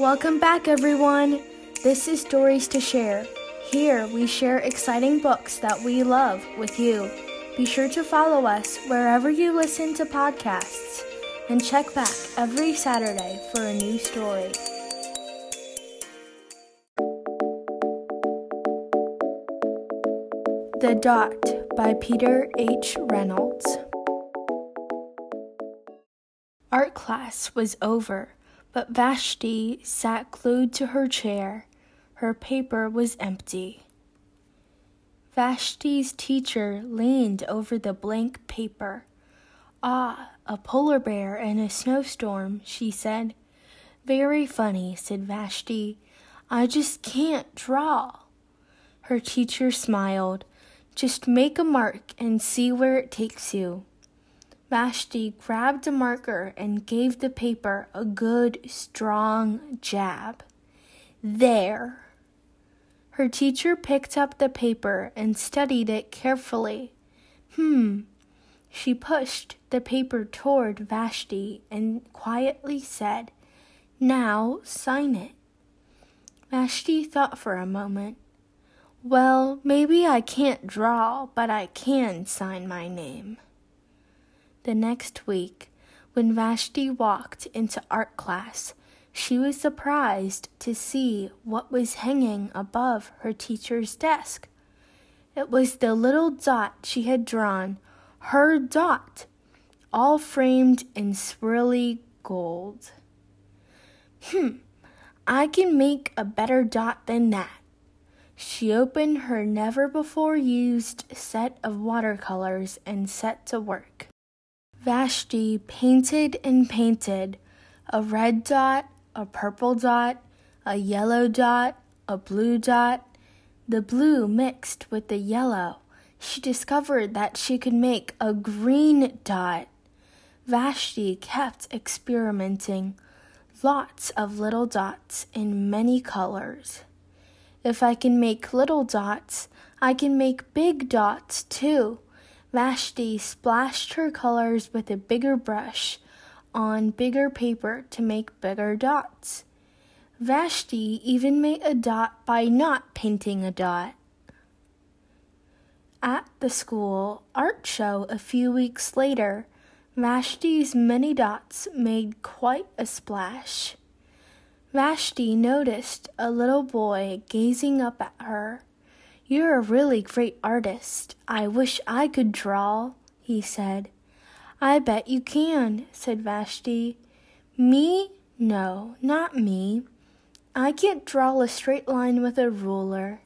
Welcome back, everyone. This is Stories to Share. Here we share exciting books that we love with you. Be sure to follow us wherever you listen to podcasts and check back every Saturday for a new story. The Dot by Peter H. Reynolds. Art class was over, but Vashti sat glued to her chair. Her paper was empty. Vashti's teacher leaned over the blank paper. Ah, a polar bear in a snowstorm, she said. Very funny, said Vashti. I just can't draw. Her teacher smiled. Just make a mark and see where it takes you. Vashti grabbed a marker and gave the paper a good, strong jab. There! Her teacher picked up the paper and studied it carefully. Hmm. She pushed the paper toward Vashti and quietly said, Now sign it. Vashti thought for a moment. Well, maybe I can't draw, but I can sign my name. The next week, when Vashti walked into art class, she was surprised to see what was hanging above her teacher's desk. It was the little dot she had drawn, her dot, all framed in swirly gold. Hmm, I can make a better dot than that. She opened her never before used set of watercolors and set to work. Vashti painted and painted a red dot, a purple dot, a yellow dot, a blue dot. The blue mixed with the yellow. She discovered that she could make a green dot. Vashti kept experimenting, lots of little dots in many colors. If I can make little dots, I can make big dots too. Vashti splashed her colors with a bigger brush on bigger paper to make bigger dots. Vashti even made a dot by not painting a dot. At the school art show a few weeks later, Vashti's many dots made quite a splash. Vashti noticed a little boy gazing up at her. You're a really great artist. I wish I could draw, he said. I bet you can, said Vashti. Me? No, not me. I can't draw a straight line with a ruler.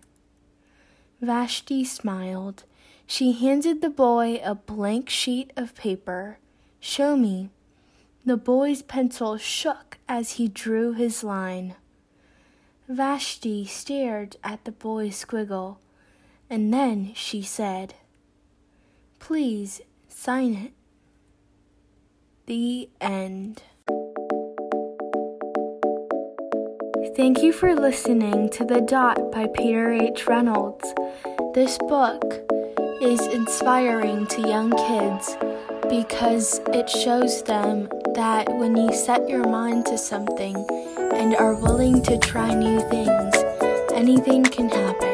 Vashti smiled. She handed the boy a blank sheet of paper. Show me. The boy's pencil shook as he drew his line. Vashti stared at the boy's squiggle, and then she said, Please sign it. The end. Thank you for listening to The Dot by Peter H. Reynolds. This book is inspiring to young kids because it shows them that when you set your mind to something and are willing to try new things, anything can happen.